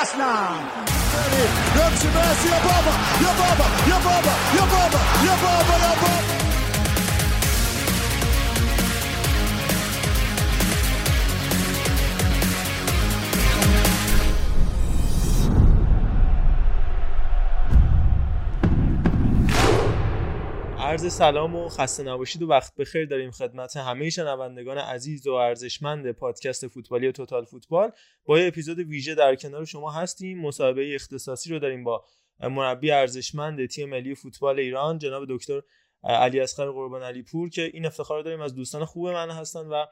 pass now. Look, Sebastian Yababa, Yababa, Yababa, Yababa, Yababa, Yababa. عرض سلام و خسته نباشید و وقت بخیر داریم خدمت همه شنوندگان عزیز و ارزشمند پادکست فوتبالی توتال فوتبال. با یه اپیزود ویژه در کنار شما هستیم. مصاحبه اختصاصی رو داریم با مربی ارزشمند تیم ملی فوتبال ایران جناب دکتر علی اصغر قربان علی پور که این افتخار رو داریم از دوستان خوب من هستن و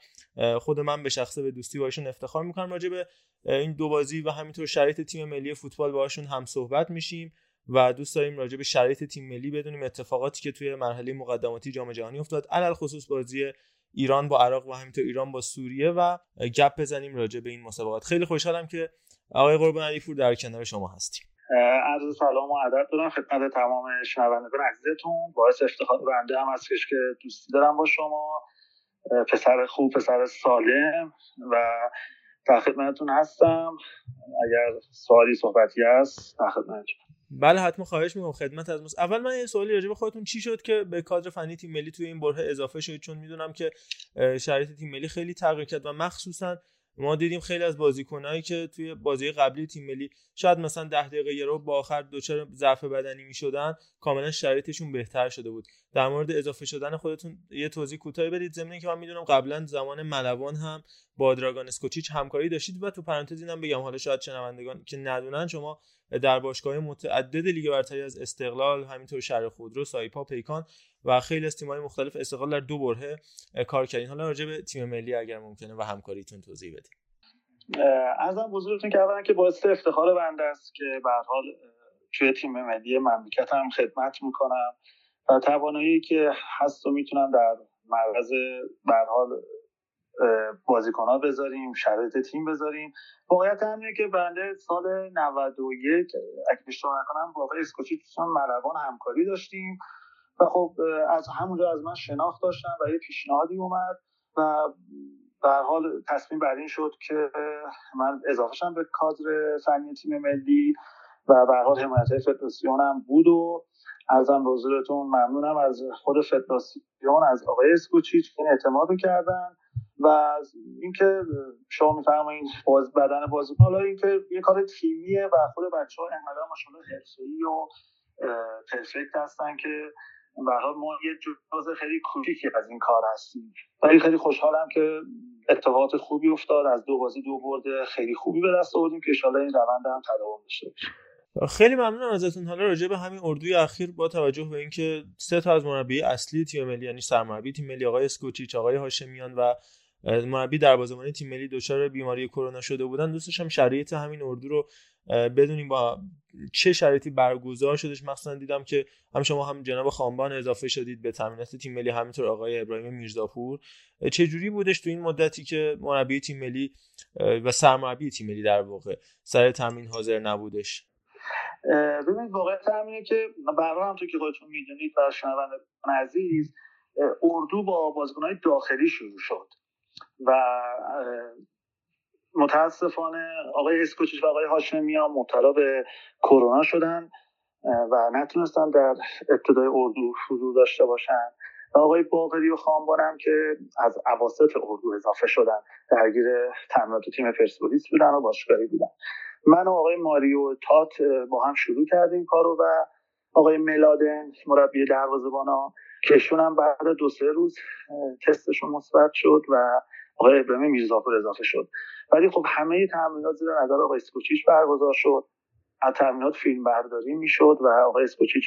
خود من به شخصه به دوستی باشون افتخار می‌کنم. راجع به این دو بازی و همینطور شرایط تیم ملی فوتبال باشون هم صحبت میشیم. و دوست داریم راجع به شرایط تیم ملی بدونیم اتفاقاتی که توی مرحله مقدماتی جام جهانی افتاد علل خصوص بازی ایران با عراق و همینطور ایران با سوریه و گپ بزنیم راجع به این مسابقات. خیلی خوشحالم که آقای قربان علیپور در کنار شما هستیم. عرض سلام و ادب دارم خدمت تمام شنوندگان عزیزتون. باعث افتخار بنده هم هستش که دوستی دارم با شما. پسر خوب پسر سالم و در خدمتتون هستم. اگر سوالی صحبتی هست در خدمتتون. بله حتما خواهش می‌کنم خدمت از مست. اول من یه سوالی راجع به خودتون. چی شد که به کادر فنی تیم ملی توی این بره اضافه شد؟ چون می‌دونم که شرایط تیم ملی خیلی تغییر کرد و مخصوصا ما دیدیم خیلی از بازیکنایی که توی بازی قبلی تیم ملی شاید مثلا ده دقیقه یه رو با آخر دچار ضعف بدنی می‌شدن کاملا شرایطشون بهتر شده بود. در مورد اضافه شدن خودتون یه توضیح کوتاهی بدید. ضمن که من می‌دونم قبلا زمان ملوان هم با دراگان اسکوچیچ همکاری داشتید و تو پرانتز اینم بگم حالا شاید شنوندگان که ندونن شما در باشگاه متعدد لیگ برتری از استقلال همینطور شهر خودرو سایپا پیکان و خیلی از تیم‌های مختلف استقلال در دو بره کار کردین. حالا راجع به تیم ملی اگر ممکنه و همکاریتون توضیح بدید ارزم بزرگتون که اولا که باعث افتخار بنده است که به حال توی تیم ملی مملکتم خدمت می‌کنم و توانایی که هست و می‌تونم در معرض به حال بازیکنها بذاریم شرایط تیم بذاریم. واقعیت همینه که بنده سال 91 اگه اشتباه نکنم با آقای اسکوچی ملوان همکاری داشتیم و خب از همونجا از من شناخت داشتن و یه پیشنهادی اومد و به حال تصمیم بر این شد که من اضافه شم به کادر فنی تیم ملی و به حال حمایت فدراسیون بود و ارزم به حضورتون ممنونم از خود فدراسیون از آقای اسکوچیچ این اعتماد کردن. و اینکه شما میفرمایید باز بدن بازیکن حالا اینکه یه کار تیمیه و خود بچه ها انقدر ماشاءالله حرفه‌ای و پرفکت هستن که به ما یه جزء خیلی کوچیکی از این کار هستیم. ولی خیلی خوشحالم که اتفاقات خوبی افتاد. از دو بازی دو برد خیلی خوبی به دست آوردیم که ان این روند هم تداوم داشته خیلی ممنونم ازتون. حالا راجع به همین اردوی اخیر با توجه به اینکه سه تا از مربی اصلی تیم ملی یعنی سرمربی تیم ملی آقای اسکوچیچ آقای هاشمیان و مربی دروازه‌بان تیم ملی دچار بیماری کرونا شده بودن. دوست داشتم شرایط همین اردو رو بدونیم با چه شرایطی برگزار شدش مثلا دیدم که هم شما هم جناب خانبان اضافه شدید به تامینات تیم ملی همینطور آقای ابراهیم میرزاپور. چه جوری بودش تو این مدتی که مربی تیم ملی و سرمربی تیم ملی در واقع سر تامین حاضر نبودش؟ ببینید واقعا همینه که برای هم تو که خودتون می‌دونید و شنوندگان عزیز اردو با بازیکنهای داخلی شروع شد. و متاسفانه آقای اسکوچیچ و آقای هاشمیان مبتلا به کرونا شدن و نتونستن در ابتدای اردو حضور داشته باشن. و آقای باقری و خانبانم که از عواسط اردو اضافه شدن درگیر تمرینات تیم پرسپولیس بودن و باشگاهی بودن. من و آقای ماریو تات با هم شروع کردیم کارو و آقای ملادن مربی دروازه‌بانا کشون هم بعد دو سه روز تستشون مثبت شد و آقای ابراهیم میرزاپور اضافه شد. ولی خب همه تمرینات زیر نظر آقای اسکوچیچ برگزار شد. از تمرینات فیلم برداری می‌شد و آقای اسکوچیچ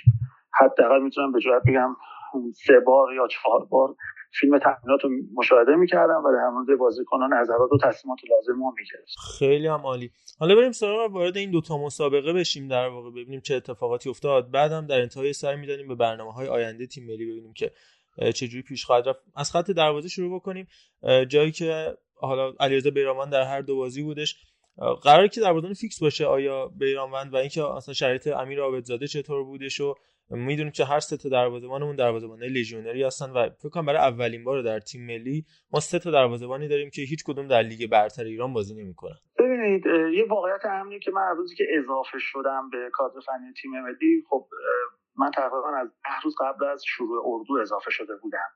حداقل می‌تونم به جرات بگم سه بار یا چهار بار فیلم تمرینات رو مشاهده می‌کردم و در مورد بازیکنان نظرات و تصمیمات لازم رو می‌گرفتم. خیلی هم عالی. حالا بریم سراغ وارد این دوتا مسابقه بشیم در واقع ببینیم چه اتفاقاتی افتاد. بعدم در انتهای سر می‌دانیم به برنامه های آینده تیم ملی ببینیم که چجوری پیش خواهد رفت. از خط دروازه شروع بکنیم. جایی که حالا علیرضا بیرانوند در هر دو بازی بودش. قراره که دروازه‌بان فیکس باشه آیا بیرانوند و اینکه اصلا شرایط امیر عابدزاده چطور بودش و می‌دونیم که هر سه تا دروازه‌بانمون دروازه‌بانای لژیونری هستن و فکر کنم برای اولین بار در تیم ملی ما سه تا دروازه‌بانی داریم که هیچ کدوم در لیگ برتر ایران بازی نمی‌کنن. ببینید یه واقعیت امنی که من روزی که اضافه شدم به کادر فنی تیم ملی خب من تقریبا از ده روز قبل از شروع اردو اضافه شده بودم.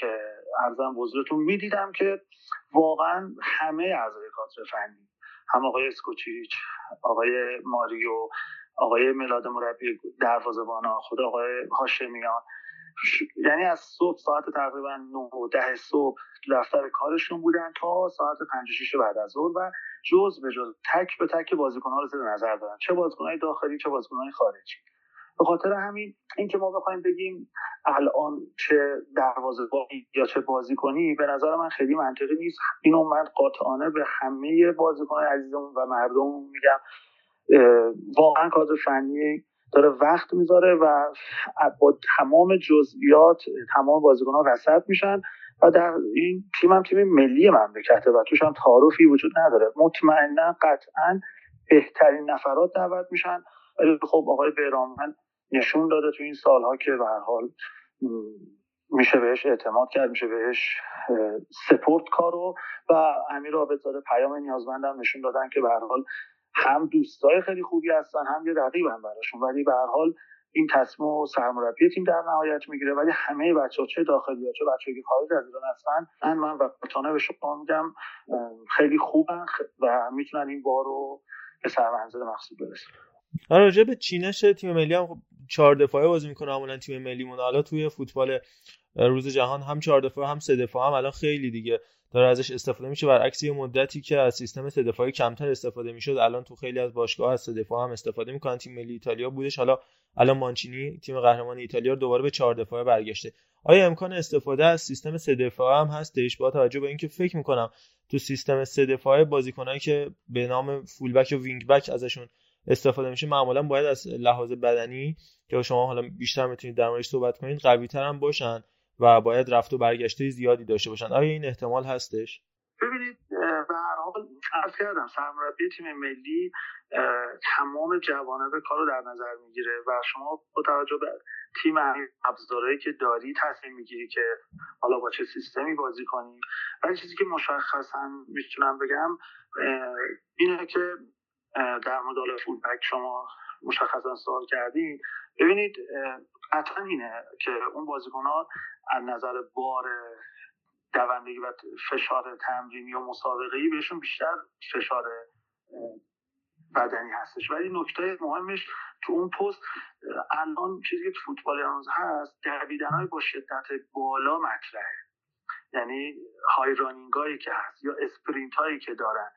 که ارزم بزرگتون می‌دیدم که واقعا همه اعضای کادر فنی هم آقای اسکوچیچ آقای ماریو آقای ملاد مربی دروازه‌بانا خود آقای هاشمیان. یعنی از صبح ساعت تقریبا 9 و 10 صبح دفتر کارشون بودن تا ساعت 5 6 بعد از ظهر و جز به جز تک به تک بازیکن‌ها رو زیر نظر دارن. چه بازیکن‌های داخلی چه بازیکن‌های خارجی. به خاطر همین اینکه ما بخوایم بگیم الان چه دروازه‌بانی یا چه بازیکنی به نظر من خیلی منطقی نیست. اینو من قاطعانه به همه بازیکن‌های عزیزمون و مردم میگم. واقعا کادر فنی داره وقت می‌ذاره و با تمام جزئیات تمام بازیکن‌ها رصد میشن و در این تیم هم تیم ملی مملکته و توش هم تعارفی وجود نداره. مطمئنا قطعا بهترین نفرات دعوت میشن. خب آقای بیرامن نشون داده تو این سالها که به هر حال میشه بهش اعتماد کرد میشه بهش سپورت کارو و امیر عابدزاده پیام نیازمندم نشون دادن که به هر حال هم دوستای خیلی خوبی هستن هم یه رقیب هم براشون. ولی به هر حال این تصمیم و سرمربی تیم در نهایت می‌گیره. ولی همه بچه ها چه داخلی ها چه بچه که خارج از ایران هستن من من و تانه به شما میگم خیلی خوبن و می‌تونن این بار رو به سرمنزل مقصود برسن. آره، راجع به چینش تیم ملی هم خب چهار دفاعه بازی می‌کنه معمولا تیم ملی مون حالا توی فوتبال روز جهان هم چهار دفاعه هم سه دفاعه هم الان خیلی دیگه. داره ازش استفاده میشه. برعکس یه مدتی که از سیستم سه دفاعی کمتر استفاده می‌شد الان تو خیلی از باشگاه از سه دفاع هم استفاده می‌کنن. تیم ملی ایتالیا بودش. حالا الان مانچینی تیم قهرمان ایتالیا رو دوباره به چهار دفاعه برگشته. آیا امکان استفاده از سیستم سه دفاعه هم هستش با توجه به اینکه فکر می‌کنم تو سیستم سه دفاعه بازیکنایی که به نام فولبک و وینگ بک ازشون استفاده میشه معمولا باید از لحاظ بدنی که شما حالا بیشتر می‌تونید در موردش صحبت کنید قوی تر هم باشن. و باید رفت و برگشته زیادی داشته باشن. آیا این احتمال هستش؟ ببینید به هر حال عرض کردم سرمربی تیم ملی تمام جوانب کار رو در نظر می‌گیره و شما با توجه به تیم ابزارهایی که داری تصمیم می‌گیری که حالا با چه سیستمی بازی کنی. ولی چیزی که مشخصا می‌تونم بگم اینه که در مورد فول بک شما مشخصا سوال کردین. ببینید قطعا اینه که اون بازیکن ها از نظر بار دوندگی و فشار تمرینی و مسابقه ای بهشون بیشتر فشار بدنی هستش. ولی نکته مهمش تو اون پست الان چیزی که تو فوتبال امروز هست دویدن های با شدت بالا مطرحه. یعنی های رانینگ که هست یا اسپرینت هایی که دارن.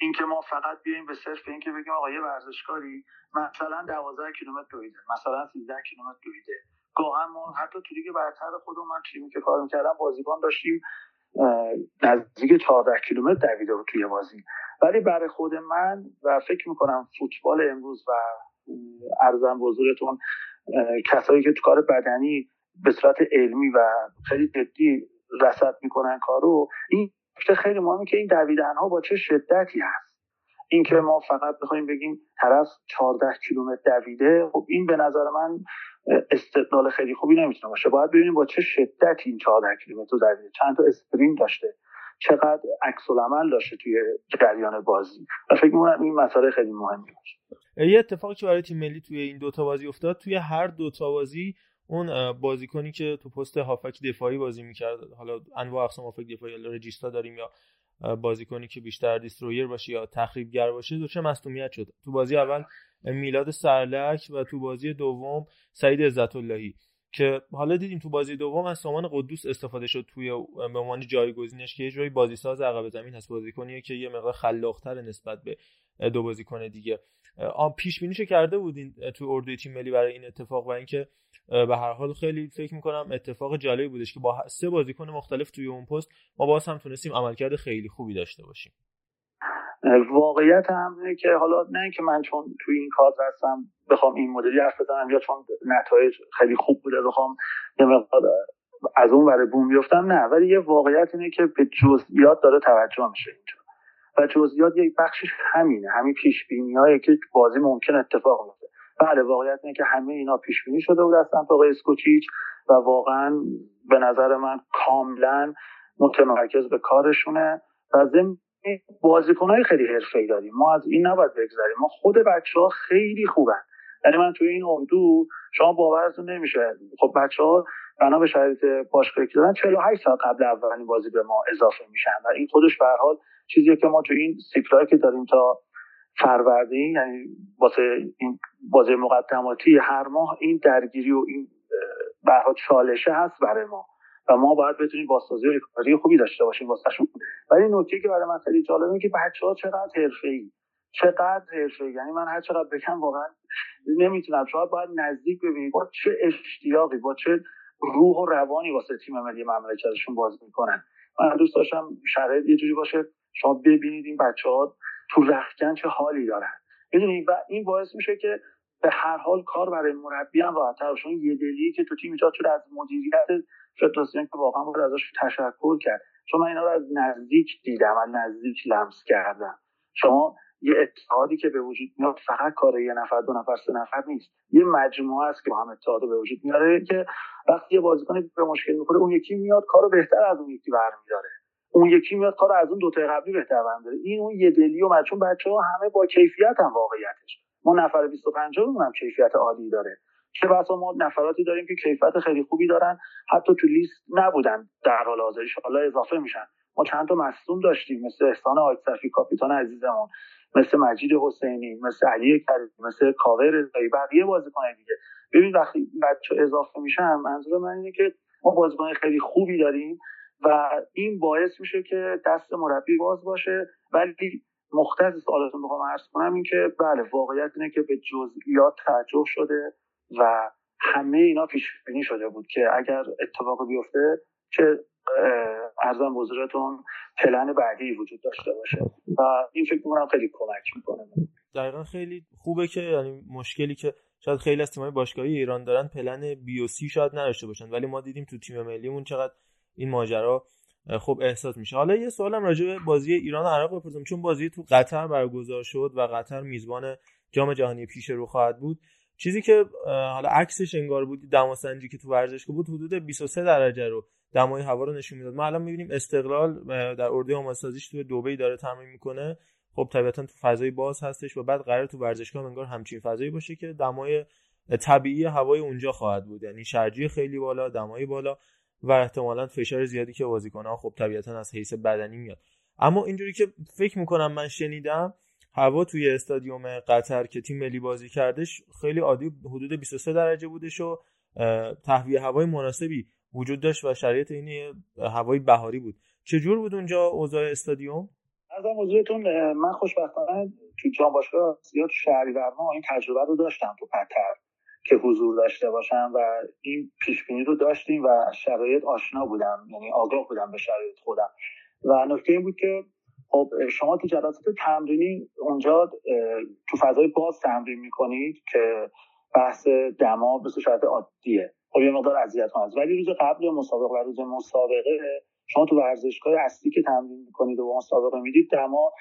اینکه ما فقط بیایم به صرف اینکه بگیم آقا یه ورزشکاری مثلا 12 کیلومتر دویده مثلا 13 کیلومتر دویده گاهن ما حتی تو لیگ برتر خودمون من تیمی که کار می‌کردم بازیکن داشتیم نزدیک 14 کیلومتر دویده بود توی بازی. ولی برای خود من و فکر می‌کنم فوتبال امروز و ارزم بزرگتون کسایی که تو کار بدنی به صورت علمی و خیلی جدی رسد می‌کنن کارو این نکته خیلی مهمه که این دویدن ها با چه شدتی هست. اینکه ما فقط بخوایم بگیم طرف 14 کیلومتر دویده خب این به نظر من استدلال خیلی خوبی نمی‌تونه باشه. باید ببینیم با چه شدتی این 14 کیلومتر دویده. چند تا اسپرینت داشته. چقدر عکس العمل داشته توی جریان بازی. و فکر می‌کنم این مسئله خیلی مهمی باشه. یه اتفاقی که برای تیم ملی توی این دوتا بازی افتاد توی هر دوتا بازی اون بازیکنی که تو پست هافک دفاعی بازی می‌کرد. حالا انواع اقسام هافک دفاعی حالا رجیستا داریم یا بازیکنی که بیشتر دیسترویر باشه یا تخریبگر باشه دوچه مصونیت شد. تو بازی اول میلاد سرلک و تو بازی دوم سعید عزت اللهی که حالا دیدیم تو بازی دوم از سامان قدوس استفاده شد توی به عنوان جایگزینش که یه جایی بازیساز عقب زمین هست. بازیکنیه که یه مقدار خلاقتر نسبت به دو بازیکن دیگه. پیش بینیشو کرده بودین تو اردوی تیم ملی برای این اتفاق و اینکه به هر حال خیلی فکر می‌کنم اتفاق جالبی بودش که با سه بازیکن مختلف توی اون پست ما باز هم تونستیم عملکرد خیلی خوبی داشته باشیم. واقعیت هم اینه که حالا نه که من چون توی این کار هستم بخوام این مدلی حرف بزنم یا چون نتایج خیلی خوب بوده بخوام یه مقدار از اون ور بوم بیفتم نه. ولی یه واقعیت اینه که به جزئیات داره توجه میشه اینجا. و جزئیات یک بخشش همینه همین پیش بینی که بازی ممکن اتفاق بله واقعیت اینه که همه اینا پیش بینی شده بود از سمت آقای اسکوچیچ و واقعا به نظر من کاملا متمرکز به کارشونه و ضمن بازیکنهای خیلی حرفه‌ای داریم. ما از این نباید بگذاریم ما خود بچه ها خیلی خوبن. یعنی من توی این اردو شما باورتون نمیشه. خب بچه ها بنا به شرایط باشگاهی که دارن 48 ساعت قبل اولین بازی به ما اضافه میشن و این خودش به حال چیزیه که ما تو این سیکلایی که داریم تا فروردین یعنی واسه این بازی مقدماتی هر ماه این درگیری و این به چالشه هست برای ما. و ما باید بتونیم بازسازی و ریکاوری خوبی داشته باشیم واسهشون ولی نکته که برای من خیلی جالبه که بچه‌ها چقدر حرفه‌ای. چقدر حرفه یعنی من هر چقدر بگم واقعا نمی‌تونم. شاید باید نزدیک ببینید با چه اشتیاقی با چه روح و روانی واسه تیم ملی مملکتشون بازی می‌کنن. من دوست داشتم شرایط یه جوری باشه. شما ببینید این بچه ها تو رختکن چه حالی دارن؟ می‌دونید و این باعث میشه که به هر حال کار برای مربی هم راحت‌تر چون یه دلی که تو تیم ایجاد شده از مدیریت فدراسیون که واقعا باید ازش تشکر کرد. چون من اینا رو از نزدیک دیدم و نزدیک لمس کردم. شما یه اتحادی که به وجود میاد فقط کار یه نفر دو نفر سه نفر نیست. یه مجموعه است که با هم اتحاد به وجود میاره که وقتی یه بازیکن به مشکل می‌خوره اون یکی میاد کارو بهتر از اون یکی برمیداره. اون یکی میاد کار از اون دو تا قبلی بهتر برمیداره این اون یه دلی و مچون بچه ها همه با کیفیت هم واقعیتش. ما نفر 25 هم کیفیت عالی داره. چه بسا ما نفراتی داریم که کیفیت خیلی خوبی دارن. حتی تو لیست نبودن در حال حاضر. حالا اضافه میشن. ما چند تا مصدوم داشتیم. مثل احسان آیتصفی کاپیتان عزیزمون. مثل مجید حسینی مثل علی کریم مثل کاور رضایی. بقیه بازیکن دیگه. ببین وقتی بچه اضافه میشن منظور من اینه که ما بازیکن خیلی خوبی داریم. و این باعث میشه که دست مربی باز باشه. ولی مختص سوالتون بخوام عرض کنم این که بله واقعیت اینه که به جزئیات توجه شده و همه اینا پیش بینی شده بود که اگر اتفاق بیفته چه ارزم بزرگتون پلن بعدی وجود داشته باشه. و این فکر می‌کنم خیلی کمک می‌کنه. دقیقا خیلی خوبه که یعنی مشکلی که شاید خیلی از تیم‌های باشگاهی ایران دارن پلن بی سی شاید نداشته باشن. ولی ما دیدیم تو تیم ملیمون چقدر این ماجرا خوب احساس میشه. حالا یه سوالم راجع به بازی ایران و عراق بپرسم. چون بازی تو قطر برگزار شد و قطر میزبان جام جهانی پیش رو خواهد بود چیزی که حالا عکسش انگار بود دماسنجی که تو ورزشگاه بود حدود 23 درجه رو دمای هوا رو نشون می‌داد. ما الان می‌بینیم استقلال در اردوی آمادسازیش تو دبی داره تمرین می‌کنه. خب طبیعتا تو فضای باز هستش و بعد قرار تو ورزشگاه انگار همچین فضایی باشه که دمای طبیعی هوای اونجا خواهد بود. یعنی شرجی خیلی بالا دمای بالا. و احتمالا فشار زیادی که بازیکن‌ها خب طبیعتا از حیث بدنی میاد. اما اینجوری که فکر می‌کنم من شنیدم هوا توی استادیوم قطر که تیم ملی بازی کردش خیلی عادی حدود 23 درجه بودش و تهویه هوای مناسبی وجود داشت و شرایط این هوای بهاری بود. چجور بود اونجا اوضاع استادیوم؟ از موضوعتون من خوشبختانه تو جام باشگاه زیاد شهری این تجربه رو داشتم تو قطر. که حضور داشته باشم و این پیش بینی رو داشتیم و شرایط آشنا بودم یعنی آگاه بودم به شرایط خودم. و نکته این بود که خب شما تو جلسات تمرینی اونجا تو فضای باز تمرین می‌کنید که بحث دما به صورت عادیه. خب یه مقدار اذیت کننده ولی روز قبل مسابقه و روز مسابقه شما تو ورزشگاه اصلی که تمرین می‌کنید و مسابقه می‌دید دما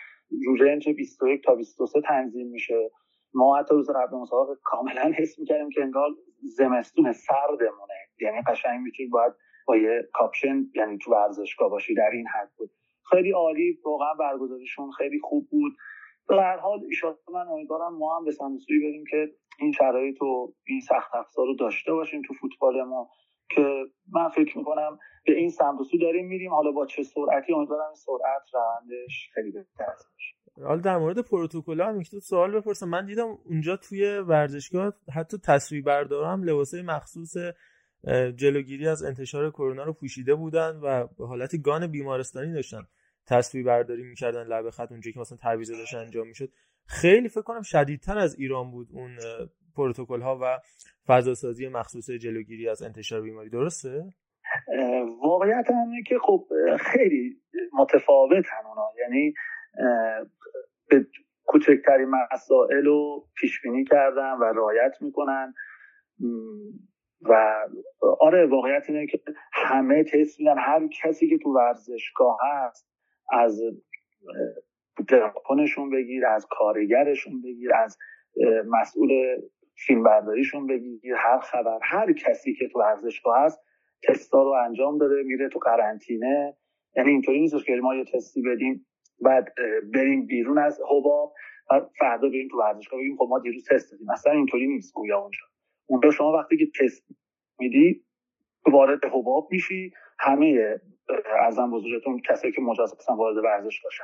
رو رنج 21 تا 23 تنظیم میشه. ما حتی روز قبل مسابقه کاملا حس می‌کردیم که انگار زمستون سردمونه. یعنی قشنگ می‌تونید باید با یه کاپشن یعنی تو ورزشگاه باشی در این حد بود. خیلی عالی واقعا برگزاریشون خیلی خوب بود. به هر حال من امیدوارم ما هم به سمسوی بریم که این شرایط و این سخت افزار رو داشته باشیم تو فوتبال ما که من فکر می‌کنم به این سمت داریم میریم. حالا با چه سرعتی؟ امیدوارم سرعت روندش خیلی بهتر باشه. حالا در مورد پروتکل هم تو سوال بپرسم. من دیدم اونجا توی ورزشگاه حتی تصویر بردارم لباسای مخصوص جلوگیری از انتشار کرونا رو پوشیده بودن و به حالت گان بیمارستانی داشتن تصویر برداری می‌کردن لب خط اونجا که مثلا تعویض داشت انجام می‌شد. خیلی فکر کنم شدیدتر از ایران بود اون پروتکل ها و فضا سازی مخصوص جلوگیری از انتشار بیماری. درسته؟ واقعیت همینه که خب خیلی متفاوت هم اونا. یعنی به کوچکترین مسائل رو پیش بینی کردن و رعایت می‌کنن. و آره واقعیت اینه که همه تست میدن. هر کسی که تو ورزشگاه هست از درپانشون بگیر از کارگرشون بگیر از مسئول فیلمبرداریشون بگیر هر خبر هر کسی که تو ورزشگاه هست تستا رو انجام داده میره تو قرنطینه. یعنی اینطوری نیست که ما یه تستی بدیم. بعد بریم بیرون از حباب و فردا بریم تو ورزشگاه بگیم خب ما دیروز تست دادیم. اصلا اینطوری نیست گویا اونجا. اونجا شما وقتی که تست میدی وارد حباب میشی. همه ارزم بزرگتون کسایی که مجاز هستن وارد ورزش باشن.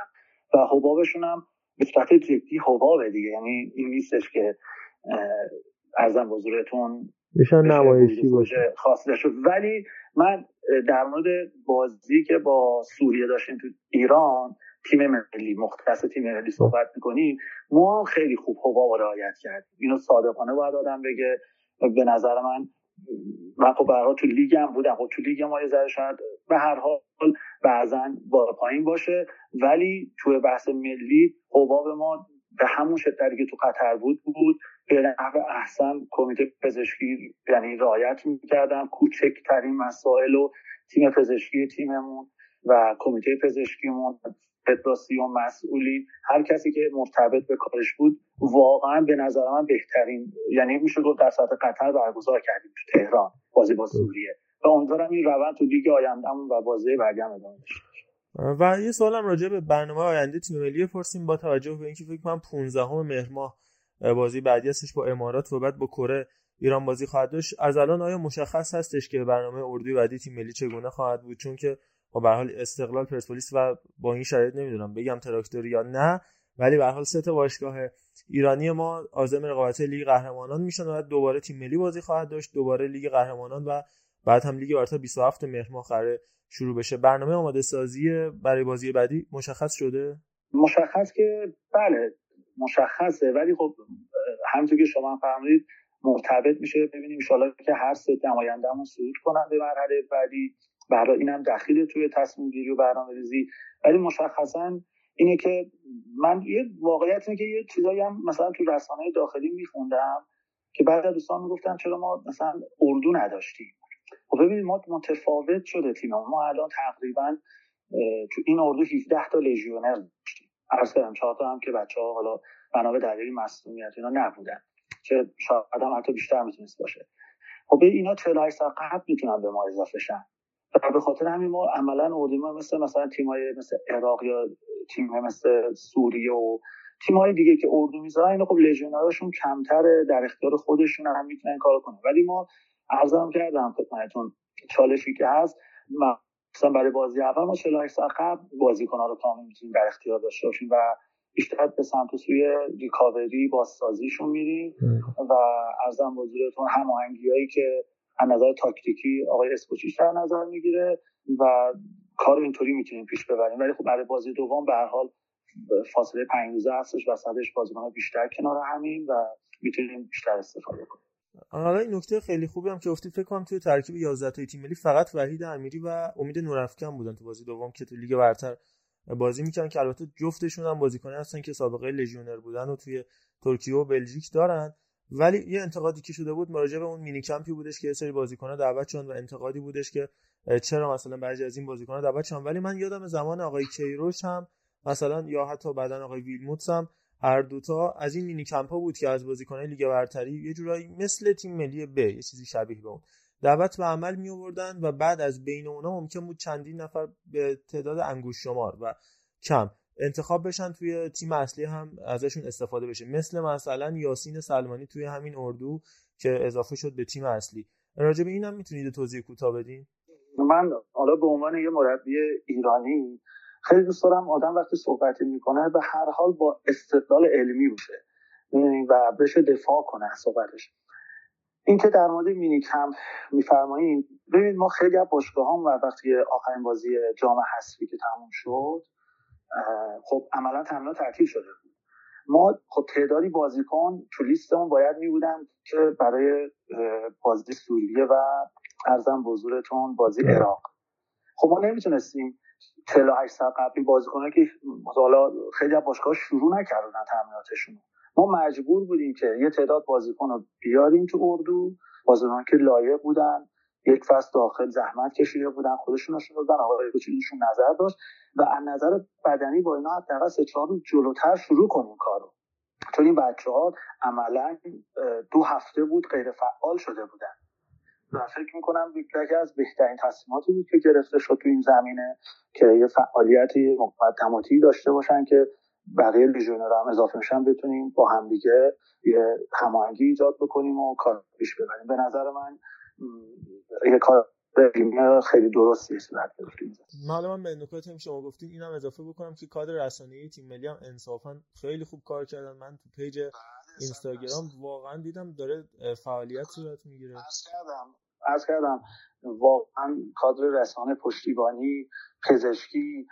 و حبابشون هم به صورت جدی حبابه دیگه. یعنی این نیستش که ارزم بزرگتون میشن نمایشی باشه. خاصه شد ولی من در مورد بازی که با سوریه داشتیم تو ایران تیم ملی مختص تیم ملی صحبت می‌کنیم ما خیلی خوب حباب رعایت کرد اینو صادقانه باید آدم بگه. به نظر من من خب به تو لیگ هم بودم. خب تو لیگ ما یه ذره شاید به هر حال بعضا با پایین باشه. ولی توی بحث ملی حباب ما به همون شدتی که تو قطر بود بود. به نحو احسن کمیته پزشکی یعنی رعایت می‌کردن کوچکترین مسائل و تیم پزشکی تیممون و کمیته پزشکیمون. فدراسیون مسئولی هر کسی که مرتبط به کارش بود واقعا به نظر من بهترین یعنی میشه گفت در سطح قطر برگزار کردیم تو تهران بازی با سوریه. و امیدوارم این روند تو لیگ آیندهمون و بازی بعدی هم ادامه و یه سوالم راجع به برنامه آینده تیم ملی پرسیم با توجه به اینکه فکر کنم 15 مهر ماه بازی بعدی هستش با امارات و بعد با کره ایران بازی خواهد داشت. از الان آیا مشخص هستش که برنامه اردوی بعدی تیم ملی چگونه خواهد بود؟ چون که با به حال استقلال پرسپولیس و با این شرایط نمی‌دونم بگم تراکتوری یا نه ولی به حال سه تا باشگاه ایرانی ما عازم رقابت لیگ قهرمانان میشن و دوباره تیم ملی بازی خواهد داشت دوباره لیگ قهرمانان و بعد هم لیگ برتر 27 مهر ماه شروع بشه. برنامه آماده سازی برای بازی بعدی مشخص شده؟ مشخص که بله مشخصه. ولی خب همونطور که شما فرمودید مرتبط میشه. ببینیم ان که هر سه نمایندهمون صعود کنن به مرحله بعدی. برای اینم دخیل توی تصمیم گیری و برنامه ریزی. ولی مشخصا اینه که من یه واقعیت اینه که یه چیزایی هم مثلا تو رسانه داخلی میخوندم که بعد دوستان می‌گفتن چرا ما مثلا اردو نداشتیم. خب ببینید ما متفاوت شده تیم ما الان تقریبا تو این اردو 17 تا لژیونر داشتیم. عرض کردم چهار تا هم که بچه ها حالا بنا به دلیل مسئولیت اینا نبودن. که شاید هم حتی بیشتر می‌تونست باشه. خب اینا 48 سال قبل می‌تونن به ما اضافه شن. و به خاطر همین ما عملا اردو مثل مثلا تیمای مثل عراق یا تیم مثل سوریه و تیمای دیگه که اردو می‌ذارن اینا خب لژیونرشون کمتر در اختیار خودشون هم می‌تونن کار کنن. ولی ما ارزم کردم خدمتتون چالشی که هست مثلا برای بازی اول ما 48 ساعت قبل بازیکن‌ها رو کامل می‌تونیم در اختیار داشته باشیم و بیشتر به سمت و سوی ریکاوری بازسازیشون میریم و ارزم بزرگتون هماهنگی هایی که از نظر تاکتیکی آقای اسکوچیش در نظر می‌گیره و کار اینطوری می‌تونیم پیش ببریم. ولی خب برای بازی دوم به هر حال فاصله پنج روزه هستش وسطش بازیکن بیشتر کنار همین و می‌تونیم بیشتر استفاده کنیم. حالا این نکته خیلی خوبی هم که گفتی. فکر کنم توی ترکیب 11 تای تیم ملی فقط وحید امیری و امید نورافکن بودن تو بازی دوم که تو لیگ برتر بازی می‌کنن که البته جفتشون هم بازیکن هستن که سابقه لژیونر بودن و توی ترکیه و بلژیک دارن. ولی یه انتقادی که شده بود مراجعه به اون mini camp ی بودش که یه سری بازیکن‌ها دعوت شدن و انتقادی بودش که چرا مثلا بعضی از این بازیکن‌ها دعوت شدن. ولی من یادم زمان آقای کیروش هم مثلا یا حتی بعدا آقای ویلموتس هم هر دوتا از این mini camp ها بود که از بازیکنان لیگ برتری یه جورایی مثل تیم ملی ب یه چیزی شبیه به اون. دعوت به عمل می آوردن و بعد از بین اونا ممکن بود چندین نفر به تعداد انگشت شمار و کم. انتخاب بشن توی تیم اصلی هم ازشون استفاده بشه. مثل مثلا یاسین سلمانی توی همین اردو که اضافه شد به تیم اصلی. راجع به اینم می‌تونید توضیح کوتاه بدین؟ من حالا به عنوان یه مربی ایرانی خیلی دوست دارم. آدم وقتی صحبتی می‌کنه به هر حال با استدلال علمی باشه. و بشه دفاع کنه از صحبتش این که در مورد مینی کمپ میفرمایید ببینید ما خیلی از باشگاه هم و وقتی آخرین بازی جام حذفی که تموم شد خب عملا تمنا تعطیل شده بود. ما خب تعدادی بازیکن تو لیستمون باید می بودن که برای بازی سوریه و ارزم بزرگتون بازی عراق. خب ما نمی‌تونستیم 48 ساعت قبلی بازیکنه که حالا خیلی از باشگاه شروع نکردن تمریناتشون. ما مجبور بودیم که یه تعداد بازیکن رو بیاریم تو اردو. بازیکن که لایق بودن. یک فصل داخل زحمت کشیده بودن خودشون نشون دادن آقای کوچولوشون نظر داشت و از نظر بدنی با اینا حداقل سه چهار جلوتر شروع کنیم کارو. چون این بچه ها عملا دو هفته بود غیر فعال شده بودن. و فکر می‌کنم یکی از بهترین تصمیماتی بود که گرفته شد تو این زمینه که یه فعالیتی مقدماتی داشته باشن که بقیه لیژونر هم اضافه میشن بتونیم با همدیگه یه هماهنگی ایجاد بکنیم و کار پیش ببریم. به نظر من یه کار خیلی درستی صورت معلومه به نکاتی هم شما گفتین اینم اضافه بکنم که کادر رسانه‌ای تیم ملی هم انصافا خیلی خوب کار کردن. من تو پیج بله، اینستاگرام واقعا دیدم داره فعالیت صورت می‌گیره. عرض کردم عرض کردم واقعا کادر رسانه پشتیبانی پزشکی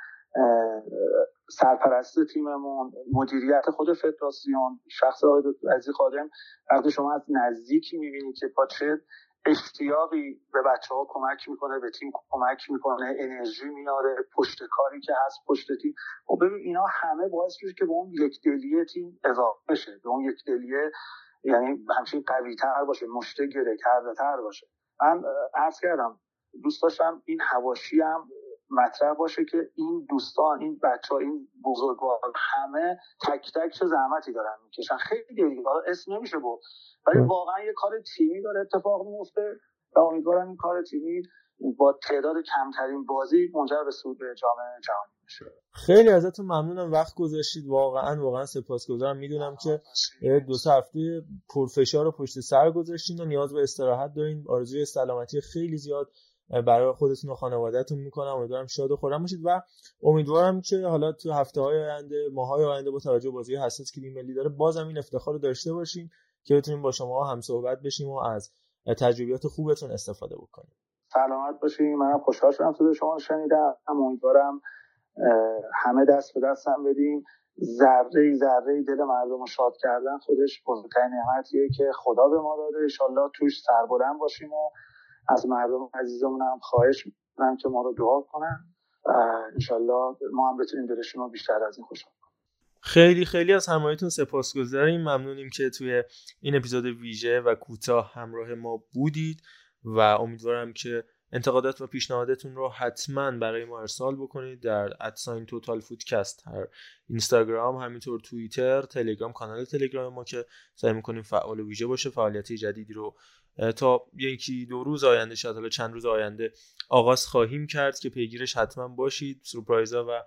سرپرست تیممون مدیریت خود فدراسیون شخص آقای عزیز خادم وقتی شما از نزدیکی می‌بینید که با چه اشتیاقی به بچه ها کمک می‌کنه به تیم کمک می‌کنه انرژی میاره پشت کاری که هست پشت تیم. خب ببین اینا همه باعث میشه که به اون یک دلیه تیم اضافه بشه به اون یک دلیه یعنی همچین قوی تر باشه مشته گره کرده تر باشه. من عرض کردم دوست داشتم این هواشی هم مطرح باشه که این دوستان این بچه ها این بزرگوار همه تک تک چه زحمتی دارن می‌کشن. خیلی اسم نمیشه بود ولی واقعا یه کار تیمی داره اتفاق میفته و امیدوارم این کار تیمی با تعداد کمترین بازی منجر به صعود به جام جهانی بشه. خیلی ازتون ممنونم. وقت گذاشتید. واقعا واقعا سپاسگزارم. می‌دونم که دو سه هفته پرفشار و پشت سر گذاشتین و نیاز به استراحت دارین. آرزوی سلامتی خیلی زیاد. برای خودتون و خانوادهتون می‌کنم. امیدوارم شاد و خورم باشید و امیدوارم که حالا تو هفته های آینده ماهای آینده با توجه بازی حساس که ملی داره بازم این افتخار رو داشته باشیم که بتونیم با شما هم صحبت بشیم و از تجربیات خوبتون استفاده بکنیم. سلامت باشیم من خوشحال شدم تو شما شنیدم. امیدوارم همه دست به دستم بدیم ذره ذره دل مردم رو شاد کردن خودش بزرگترین نعمتیه که خدا به ما داده. انشالله توش سربلند باشیم و از مردم عزیزمون هم خواهش می‌کنم که ما رو دعا کنن و انشالله ما هم بتونیم دلشون رو بیشتر از این خوشحال خیلی خیلی از همراهیتون سپاسگزاریم. ممنونیم که توی این اپیزود ویژه و کوتاه همراه ما بودید و امیدوارم که انتقادات و پیشنهاداتتون رو حتما برای ما ارسال بکنید در ادساین توتال فودکست هر اینستاگرام همینطور توییتر تلگرام کانال تلگرام ما که سعی می‌کنیم فعال و ویژه باشه فعالیت جدیدی رو تا یکی دو روز آینده شاید حالا چند روز آینده آغاز خواهیم کرد که پیگیرش حتما باشید. سورپرایزها و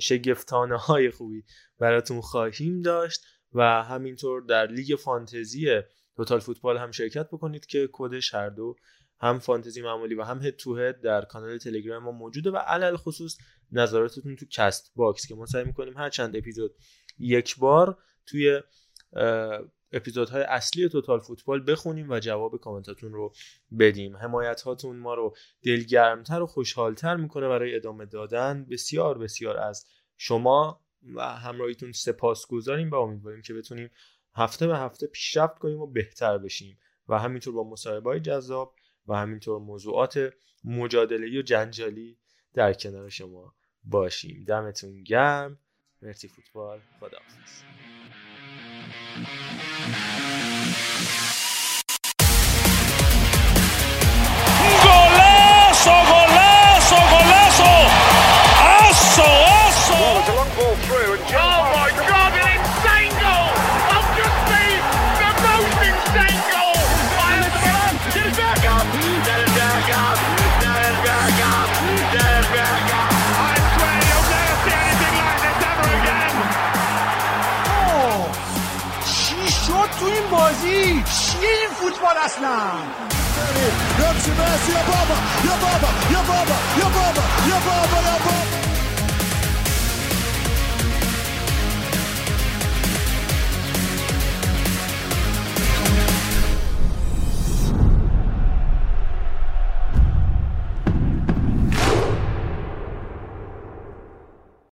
شگفتانه های خوبی براتون خواهیم داشت و همینطور در لیگ فانتزی توتال فوتبال هم شرکت بکنید که کدش هر دو هم فانتزی معمولی و هم head to head در کانال تلگرام ما موجوده و علی الخصوص نظراتتون تو کست باکس که ما سعی می‌کنیم هر چند اپیزود یک بار توی اپیزودهای اصلی توتال فوتبال بخونیم و جواب کامنتاتون رو بدیم. حمایت هاتون ما رو دلگرمتر و خوشحالتر می‌کنه برای ادامه دادن. بسیار بسیار از شما و همراهیتون سپاس گذاریم و امیدواریم که بتونیم هفته به هفته پیشرفت کنیم و بهتر بشیم. و همینطور با مصاحبه های جذاب و همینطور موضوعات مجادله و جنجالی در کنار شما باشیم. دمتون گرم. مرسی فوتبال. خداحافظ. horas now. Look,